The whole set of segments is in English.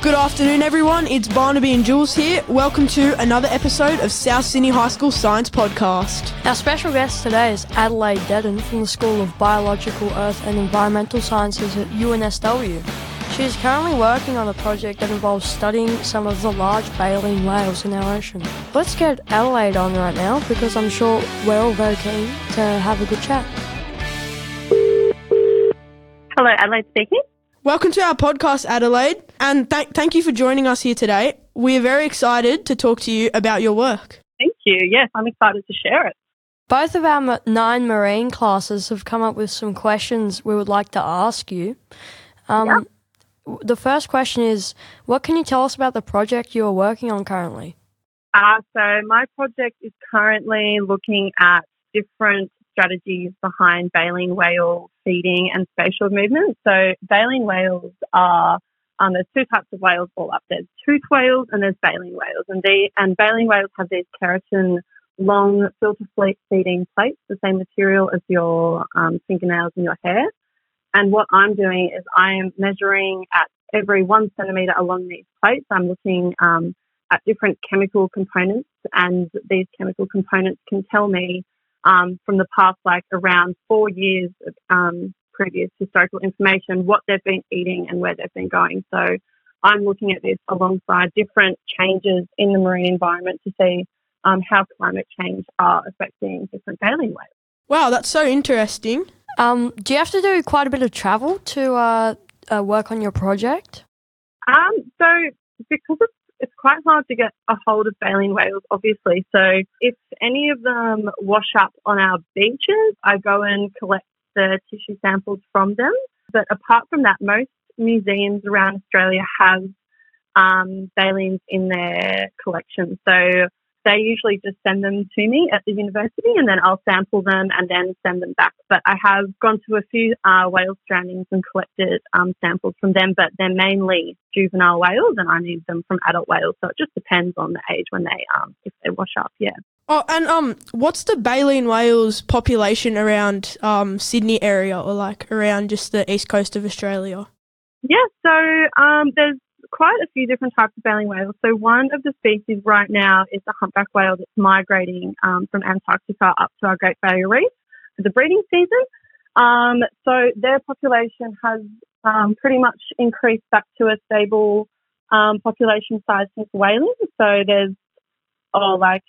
Good afternoon, everyone. It's Barnaby and Jules here. Welcome to another episode of South Sydney High School Science Podcast. Our special guest today is Adelaide Dedden from the School of Biological, Earth and Environmental Sciences at UNSW. She is currently working on a project that involves studying some of the large baleen whales in our ocean. Let's get Adelaide on right now because I'm sure we're all very keen to have a good chat. Hello, Adelaide speaking. Welcome to our podcast, Adelaide, and th- thank you for joining us here today. We are very excited to talk to you about your work. Thank you. Yes, I'm excited to share it. Both of our nine marine classes have come up with some questions we would like to ask you. Um, Yeah. The first question is What can you tell us about the project you are working on currently? Uh, so my project is currently looking at different strategies behind baleen whale feeding and spatial movement. So baleen whales are um, there's two types of whales all up. There's tooth whales and there's baleen whales, and they and baleen whales have these keratin long filter fleet feeding plates, the same material as your um, fingernails and your hair. And what I'm doing is I am measuring at every one centimeter along these plates. I'm looking um, at different chemical components, and these chemical components can tell me um, from the past, like around four years of um, previous historical information, what they've been eating and where they've been going. So I'm looking at this alongside different changes in the marine environment to see um, how climate change are affecting different baleen whales. Wow, that's so interesting. Um, do you have to do quite a bit of travel to uh, uh, work on your project? Um, so because it's, it's quite hard to get a hold of baleen whales, obviously. So if any of them wash up on our beaches, I go and collect the tissue samples from them. But apart from that, most museums around Australia have um, baleens in their collection. So they usually just send them to me at the university and then I'll sample them and then send them back. But I have gone to a few uh, whale strandings and collected um, samples from them, but they're mainly juvenile whales and I need them from adult whales. So it just depends on the age when they, um, if they wash up, yeah. Oh, and um, what's the baleen whales population around um Sydney area or like around just the east coast of Australia? Yeah, so um, there's quite a few different types of baleen whales. So one of the species right now is the humpback whale that's migrating um, from Antarctica up to our Great Barrier Reef for the breeding season. Um, so their population has um, pretty much increased back to a stable um, population size since whaling. So there's oh like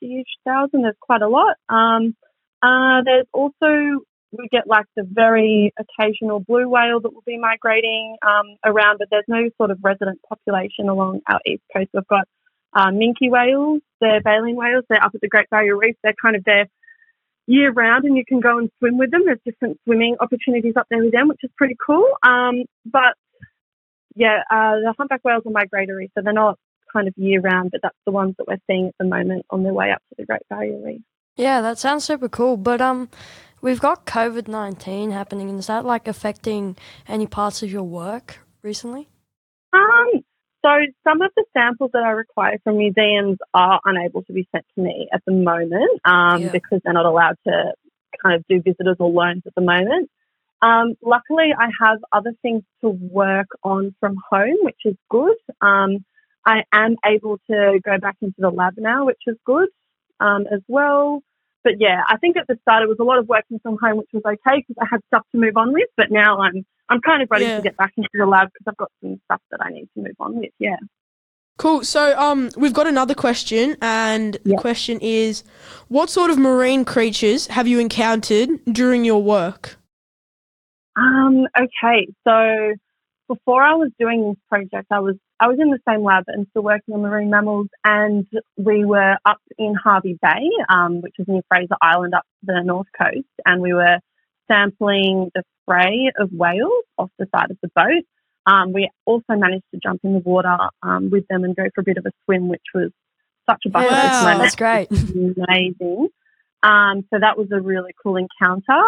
sixty thousand. There's quite a lot. Um, uh, there's also we get like the very occasional blue whale that will be migrating um, around, but there's no sort of resident population along our east coast. We've got uh, minke whales, they're baleen whales, they're up at the Great Barrier Reef. They're kind of there year round and you can go and swim with them. There's different swimming opportunities up there with them, which is pretty cool. Um, but yeah, uh, the humpback whales are migratory, so they're not kind of year round, but that's the ones that we're seeing at the moment on their way up to the Great Barrier Reef. Yeah, that sounds super cool. But um, we've got COVID nineteen happening. Is that like affecting any parts of your work recently? Um, so some of the samples that I require from museums are unable to be sent to me at the moment um, Yeah. because they're not allowed to kind of do visitors or loans at the moment. Um, luckily, I have other things to work on from home, which is good. Um, I am able to go back into the lab now, which is good um, as well. But yeah, I think at the start it was a lot of working from home, which was okay because I had stuff to move on with. But now I'm I'm kind of ready Yeah. to get back into the lab because I've got some stuff that I need to move on with. Yeah. Cool. So um, we've got another question, and the question is, what sort of marine creatures have you encountered during your work? Um, okay, so before I was doing this project, I was I was in the same lab and still working on marine mammals, and we were up in Hervey Bay, um, which is near Fraser Island, up the north coast, and we were sampling the spray of whales off the side of the boat. Um, we also managed to jump in the water um, with them and go for a bit of a swim, which was such a bucket list moment. that's great. amazing. Um, so that was a really cool encounter.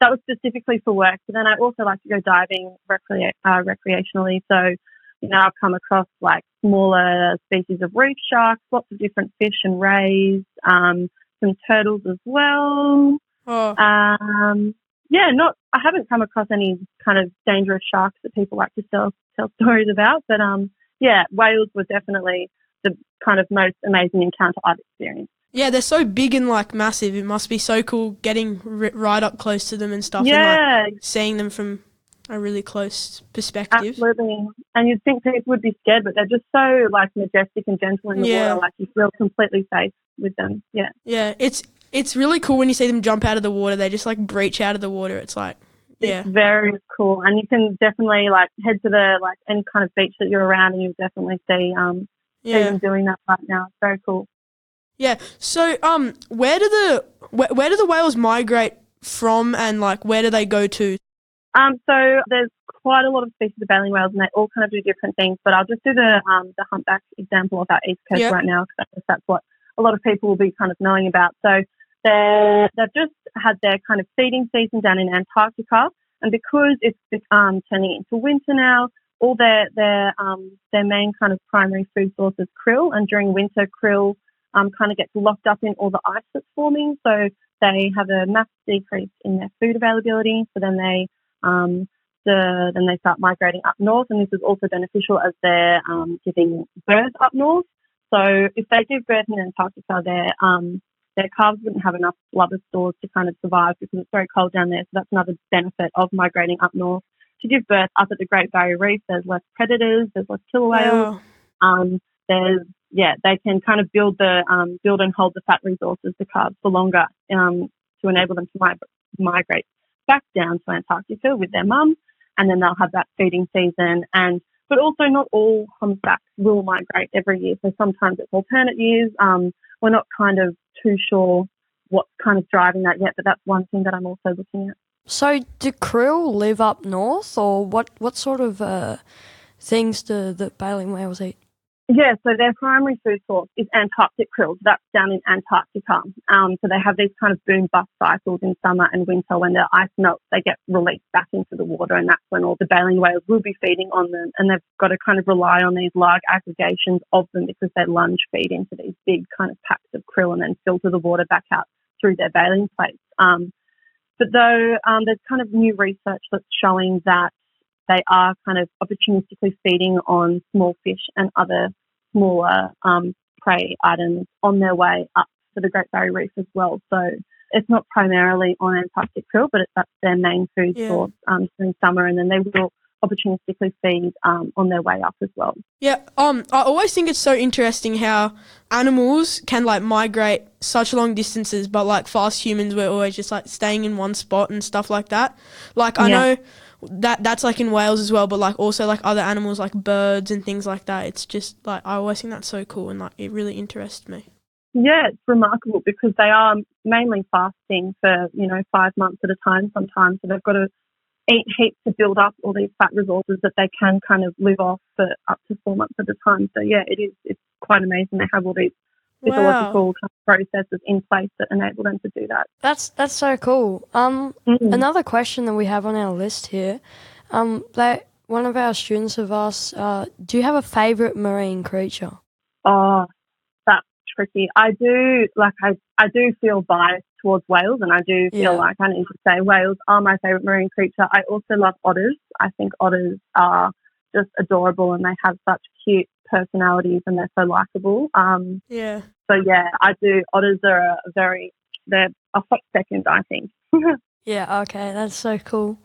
That was specifically for work. But then I also like to go diving recrea- uh, recreationally. So, you know, I've come across like smaller species of reef sharks, lots of different fish and rays, um, some turtles as well. Oh, Um, yeah, not I haven't come across any kind of dangerous sharks that people like to tell tell stories about, but um, yeah, whales were definitely the kind of most amazing encounter I've experienced. Yeah, they're so big and like massive. It must be so cool getting r- right up close to them and stuff. Yeah, and, like, seeing them from a really close perspective. Absolutely. And you'd think people would be scared, but they're just so like majestic and gentle in the Yeah. water. Like you feel completely safe with them. Yeah. Yeah, it's it's really cool when you see them jump out of the water. They just like breach out of the water. It's like yeah, It's very cool. And you can definitely like head to the like any kind of beach that you're around and you'll definitely see um see them doing that right now. It's very cool. Yeah. So um, where do the where, where do the whales migrate from, and like where do they go to? Um, so there's quite a lot of species of baleen whales, and they all kind of do different things. But I'll just do the um, the humpback example of our east coast Yeah. right now because that's what a lot of people will be kind of knowing about. So they're, they've just had their kind of feeding season down in Antarctica, and because it's um, turning into winter now, all their their um, their main kind of primary food source is krill, and during winter, krill um, kind of gets locked up in all the ice that's forming. So they have a massive decrease in their food availability. So then they um, the, then they start migrating up north, and this is also beneficial as they're um, giving birth up north. So if they give birth in Antarctica, their um, their calves wouldn't have enough blubber stores to kind of survive because it's very cold down there. So that's another benefit of migrating up north. To give birth up at the Great Barrier Reef, there's less predators, there's less killer whales. Wow. Um, there's yeah, they can kind of build the um, build and hold the fat resources, the calves, for longer um, to enable them to mi- migrate back down to Antarctica with their mum, and then they'll have that feeding season. And but also not all humpbacks will migrate every year. So sometimes it's alternate years. Um, we're not kind of too sure what's kind of driving that yet, but that's one thing that I'm also looking at. So, do krill live up north, or what? What sort of uh, things do the baleen whales eat? Yeah, so their primary food source is Antarctic krill. That's down in Antarctica. Um, so they have these kind of boom bust cycles in summer and winter. When the ice melts, they get released back into the water, and that's when all the baleen whales will be feeding on them. And they've got to kind of rely on these large aggregations of them because they lunge feed into these big kind of packs of krill and then filter the water back out through their baleen plates. Um, but though um, there's kind of new research that's showing that they are kind of opportunistically feeding on small fish and other smaller um, prey items on their way up to the Great Barrier Reef as well. So it's not primarily on Antarctic krill, but it's, that's their main food Yeah. source um, during summer, and then they will opportunistically feed um, on their way up as well. Yeah, um, I always think it's so interesting how animals can like migrate such long distances, but like fast humans, we're always just like staying in one spot and stuff like that. Like I Yeah. know that that's like in whales as well, but like also like other animals like birds and things like that. It's just like I always think that's so cool and like it really interests me. Yeah, it's remarkable because they are mainly fasting for, you know, five months at a time sometimes. So they've got to eat heaps to build up all these fat resources that they can kind of live off for up to four months at a time. So yeah, it is it's quite amazing. They have all these physiological of processes in place that enable them to do that. That's that's so cool. Um, Mm. another question that we have on our list here, um, that one of our students have asked, uh, do you have a favorite marine creature? Oh, that's tricky. I do like I I do feel biased towards whales, and I do feel Yeah. like I need to say whales are my favorite marine creature. I also love otters. I think otters are just adorable, and they have such cute personalities, and they're so likable. Um, Yeah. so yeah, I do. Otters are a very they're a hot second, I think. Yeah, okay, that's so cool.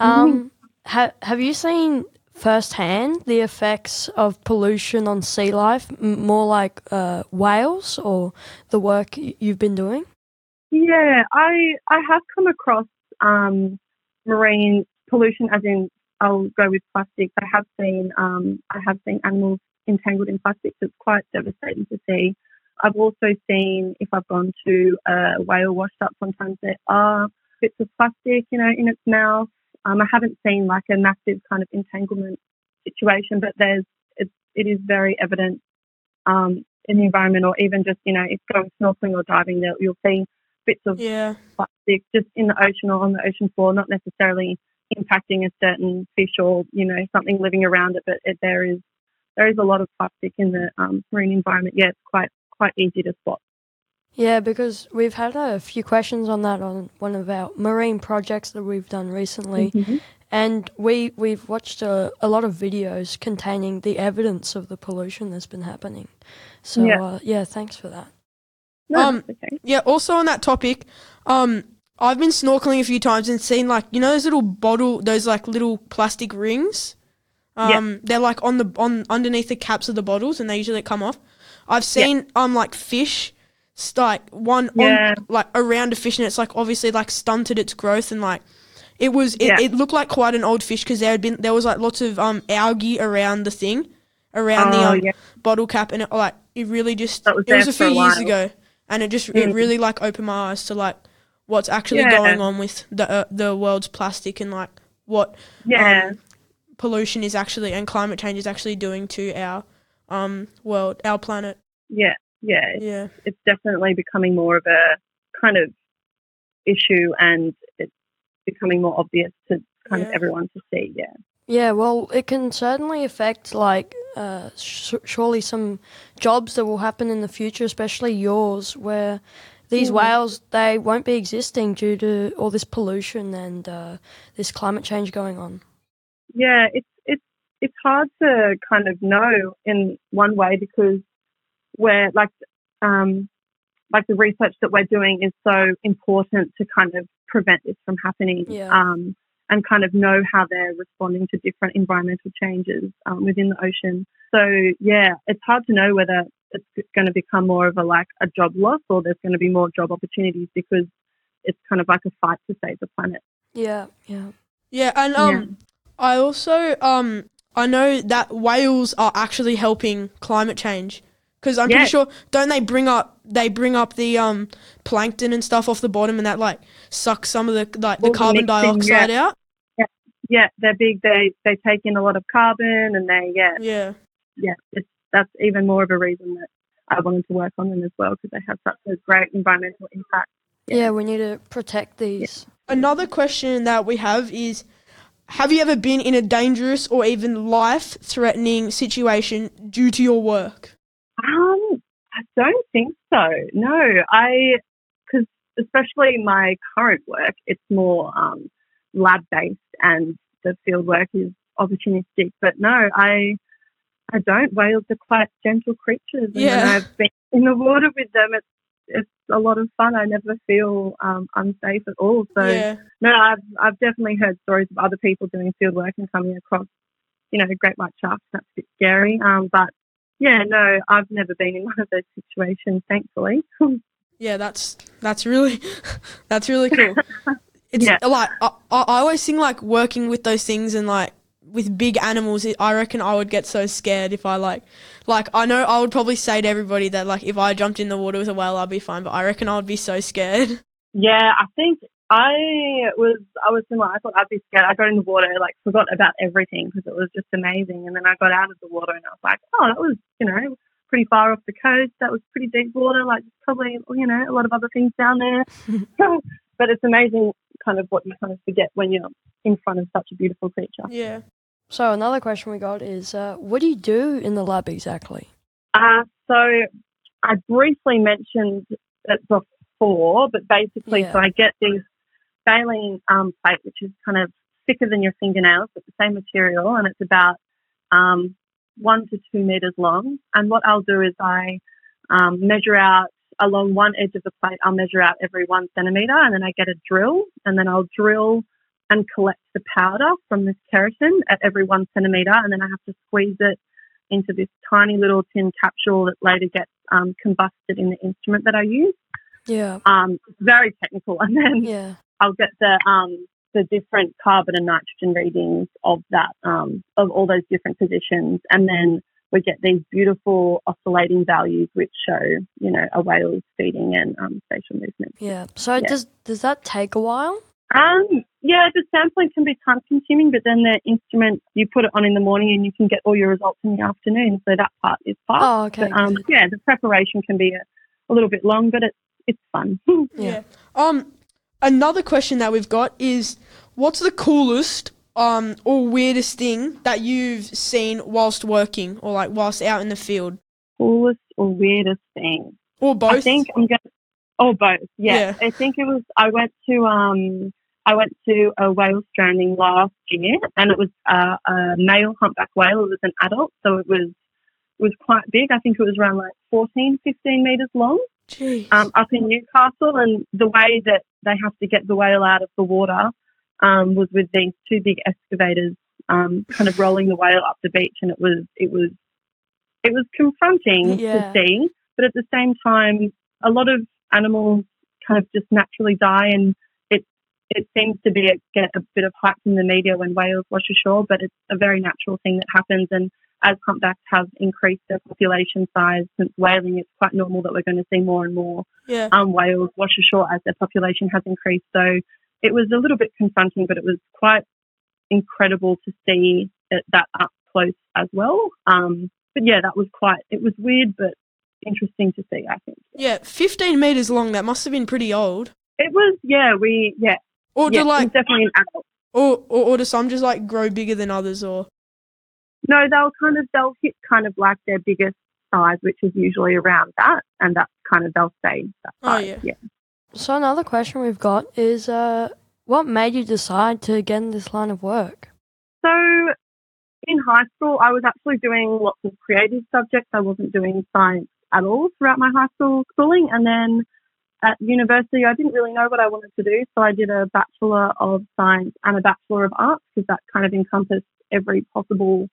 Mm-hmm. Um, ha- have you seen firsthand the effects of pollution on sea life, m- more like uh, whales, or the work y- you've been doing? Yeah, I I have come across um, marine pollution, as in I'll go with plastics. I have seen um, I have seen animals entangled in plastics. It's quite devastating to see. I've also seen if I've gone to a whale washed up, sometimes there are bits of plastic, you know, in its mouth. Um, I haven't seen like a massive kind of entanglement situation, but there's it, it is very evident um, in the environment, or even just you know, if going snorkeling or diving, there you'll see bits of Yeah. plastic just in the ocean or on the ocean floor, not necessarily impacting a certain fish or you know something living around it, but it, there is there is a lot of plastic in the um, marine environment. Yeah, it's quite quite easy to spot. Yeah, because we've had a few questions on that on one of our marine projects that we've done recently. Mhm. And we, we've watched a, a lot of videos containing the evidence of the pollution that's been happening. So, Yeah. uh, yeah, thanks for that. No, Um, okay. Yeah. Also on that topic, um, I've been snorkeling a few times and seen like you know those little bottle, those like little plastic rings. Yeah. Um, they're like on the on underneath the caps of the bottles, and they usually come off. I've seen um like fish, st- like one Yeah. on like around a fish, and it's like obviously like stunted its growth, and like it was it, Yeah. it looked like quite an old fish because there had been there was like lots of um algae around the thing, around the Oh, um, yeah. bottle cap, and it like it really just was it was a for a few years ago, and it just it Mm. really like opened my eyes to like what's actually Yeah. going on with the uh, the world's plastic and like what Yeah. um, pollution is actually and climate change is actually doing to our um world, our planet. yeah. Yeah. It's, Yeah, it's definitely becoming more of a kind of issue and it's becoming more obvious to kind of everyone to see. Yeah. Yeah, well, it can certainly affect, like, uh, sh- surely some jobs that will happen in the future, especially yours, where these whales, they won't be existing due to all this pollution and uh, this climate change going on. Yeah, it's it's it's hard to kind of know in one way because we're like um, like the research that we're doing is so important to kind of prevent this from happening Yeah. um, and kind of know how they're responding to different environmental changes um, within the ocean. So yeah, it's hard to know whether it's going to become more of a like a job loss or there's going to be more job opportunities because it's kind of like a fight to save the planet. Yeah, yeah. yeah, and um, I also um, I know that whales are actually helping climate change because I'm Yeah. pretty sure don't they bring up they bring up the um plankton and stuff off the bottom and that like sucks some of the like the All the carbon mixing, dioxide out. Yeah, they're big. They they take in a lot of carbon and they yeah Yeah, yeah, it's, that's even more of a reason that I wanted to work on them as well because they have such a great environmental impact. Yeah, we need to protect these. Another question that we have is Have you ever been in a dangerous or even life threatening situation due to your work? Um, I don't think so. No, I because especially my current work, it's more um, lab based and the field work is opportunistic. But no, I I don't. Whales are quite gentle creatures, and when Yeah. I've been in the water with them, it's it's a lot of fun. I never feel um, unsafe at all. So yeah. no, I've I've definitely heard stories of other people doing field work and coming across, you know, great white sharks. That's a bit scary. Um, but yeah, no, I've never been in one of those situations, thankfully. Yeah, that's that's really that's really cool. It's Yeah. like I I always think like working with those things and like with big animals. It, I reckon I would get so scared if I like like I know I would probably say to everybody that like if I jumped in the water with a whale, I'd be fine. But I reckon I would be so scared. yeah, I think I was I was similar. I thought I'd be scared. I got in the water, like forgot about everything because it was just amazing. And then I got out of the water and I was like, oh, that was you know pretty far off the coast. That was pretty deep water. Like probably you know a lot of other things down there. but it's amazing, kind of what you kind of forget when you're in front of such a beautiful creature. Yeah. So another question we got is, uh, what do you do in the lab exactly? Uh, so I briefly mentioned it before, but basically, Yeah. so I get this baleen um, plate, which is kind of thicker than your fingernails, but the same material, and it's about um, one to two meters long. And what I'll do is I um, measure out along one edge of the plate, I'll measure out every one centimeter, and then I get a drill, and then I'll drill and collect the powder from this keratin at every one centimeter, and then I have to squeeze it into this tiny little tin capsule that later gets um, combusted in the instrument that I use. Yeah, Um, very technical, and then yeah, I'll get the um, the different carbon and nitrogen readings of that um, of all those different positions, and then we get these beautiful oscillating values which show you know a whale's feeding and um, spatial movement. yeah. So Yeah. does does that take a while? Um, yeah, the sampling can be time consuming, but then the instrument you put it on in the morning and you can get all your results in the afternoon. So that part is fast. Oh, okay. But, um, yeah, the preparation can be a, a little bit long, but it's it's fun. Yeah. Um, another question that we've got is, what's the coolest um or weirdest thing that you've seen whilst working or like whilst out in the field Coolest or weirdest thing? or both? I think I'm going to, Oh, both. Yeah. Yeah. I think it was. I went to um, I went to a whale stranding last year, and it was uh, a male humpback whale. It was an adult, so it was was quite big. I think it was around like 14, 15 meters long. Um, up in Newcastle, and the way that they have to get the whale out of the water um, was with these two big excavators, um, kind of rolling the whale up the beach, and it was it was it was confronting Yeah. to see, but at the same time, a lot of animals kind of just naturally die, and it it seems to be get a bit of hype from the media when whales wash ashore, but it's a very natural thing that happens, and as humpbacks have increased their population size since whaling, it's quite normal that we're going to see more and more yeah. um, whales wash ashore as their population has increased. So it was a little bit confronting, but it was quite incredible to see it, that up close as well. Um, but yeah, that was quite, it was weird, but interesting to see, I think. Yeah, 15 meters long. That must have been pretty old. It was, yeah, we, yeah, Or yeah do like, definitely an adult. or, or or do some just like grow bigger than others? Or No, they'll kind of, they'll hit kind of like their biggest size, which is usually around that, and that's kind of, they'll stay that Oh, yeah. yeah. So another question we've got is, uh, what made you decide to get in this line of work? So in high school, I was actually doing lots of creative subjects. I wasn't doing science at all throughout my high school schooling. And then at university, I didn't really know what I wanted to do. So I did a Bachelor of Science and a Bachelor of Arts because that kind of encompassed every possible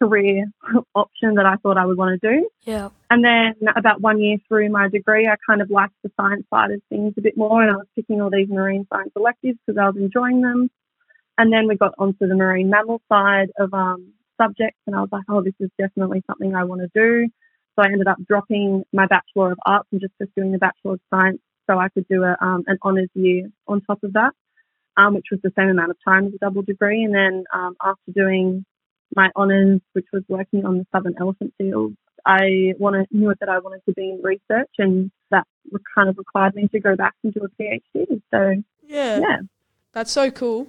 career option that I thought I would want to do. Yeah. And then about one year through my degree, I kind of liked the science side of things a bit more, and I was picking all these marine science electives because I was enjoying them. And then we got onto the marine mammal side of um, subjects, and I was like, oh, this is definitely something I want to do. So I ended up dropping my Bachelor of Arts and just pursuing the Bachelor of Science so I could do a, um, an honours year on top of that, um, which was the same amount of time as a double degree. And then um, after doing my honours, which was working on the southern elephant seals, I wanted, knew that I wanted to be in research, and that kind of required me to go back and do a PhD. So yeah, yeah, that's so cool.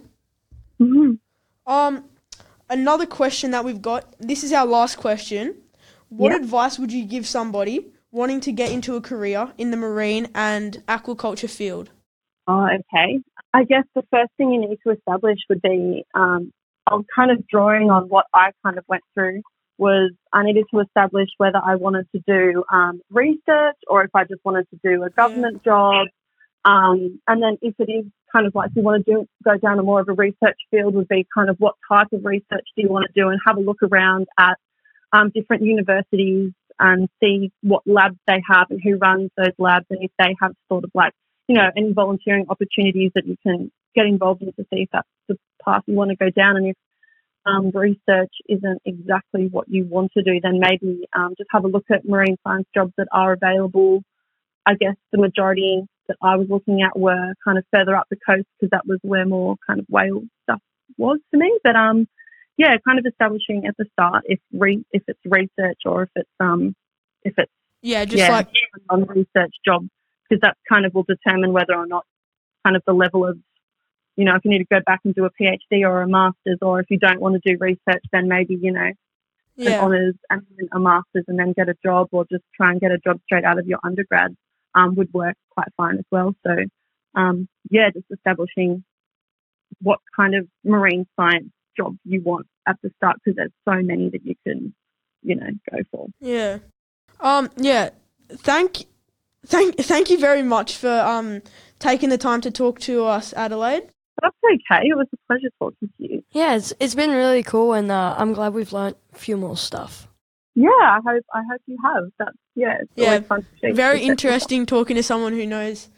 Mhm. Um, another question that we've got. This is our last question. What Yeah. advice would you give somebody wanting to get into a career in the marine and aquaculture field? Oh, okay. I guess the first thing you need to establish would be, um, I'm kind of drawing on what I kind of went through was I needed to establish whether I wanted to do um, research or if I just wanted to do a government job. Um, and then if it is kind of like you want to do go down a more of a research field would be kind of what type of research do you want to do and have a look around at um, different universities and see what labs they have and who runs those labs and if they have sort of like you know, any volunteering opportunities that you can get involved in to see if that's the path you want to go down. And if um, research isn't exactly what you want to do, then maybe um, just have a look at marine science jobs that are available. I guess the majority that I was looking at were kind of further up the coast because that was where more kind of whale stuff was for me. But um, yeah, kind of establishing at the start if re- if it's research or if it's um if it's Yeah, just yeah, like on research job because that kind of will determine whether or not kind of the level of you know if you need to go back and do a PhD or a master's or if you don't want to do research then maybe you know an honours and then a master's and then get a job or just try and get a job straight out of your undergrad um, would work quite fine as well. So um, yeah just establishing what kind of marine science job you want at the start because there's so many that you can you know go for yeah. Um, yeah. Thank, thank, thank you very much for um taking the time to talk to us, Adelaide. that's okay it was a pleasure talking to you Yeah, it's it's been really cool, and uh, I'm glad we've learnt a few more stuff. Yeah, I hope I hope you have. That's yeah, it's Yeah, fun to. Very see that. interesting talking to someone who knows.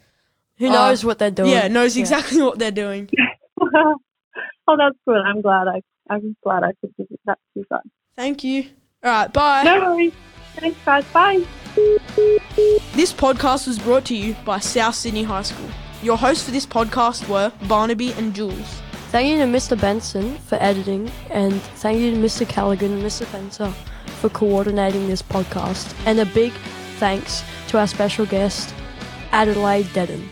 Who Uh, knows what they're doing? Yeah, knows Yeah. exactly what they're doing. oh, that's good. I'm glad I I'm glad I could visit that to you guys. Thank you. All right, bye. No worries. Thanks, guys. Bye. This podcast was brought to you by South Sydney High School. Your hosts for this podcast were Barnaby and Jules. Thank you to Mr. Benson for editing, and thank you to Mr. Callaghan and Mr. Spencer for coordinating this podcast. And a big thanks to our special guest, Adelaide Dedden.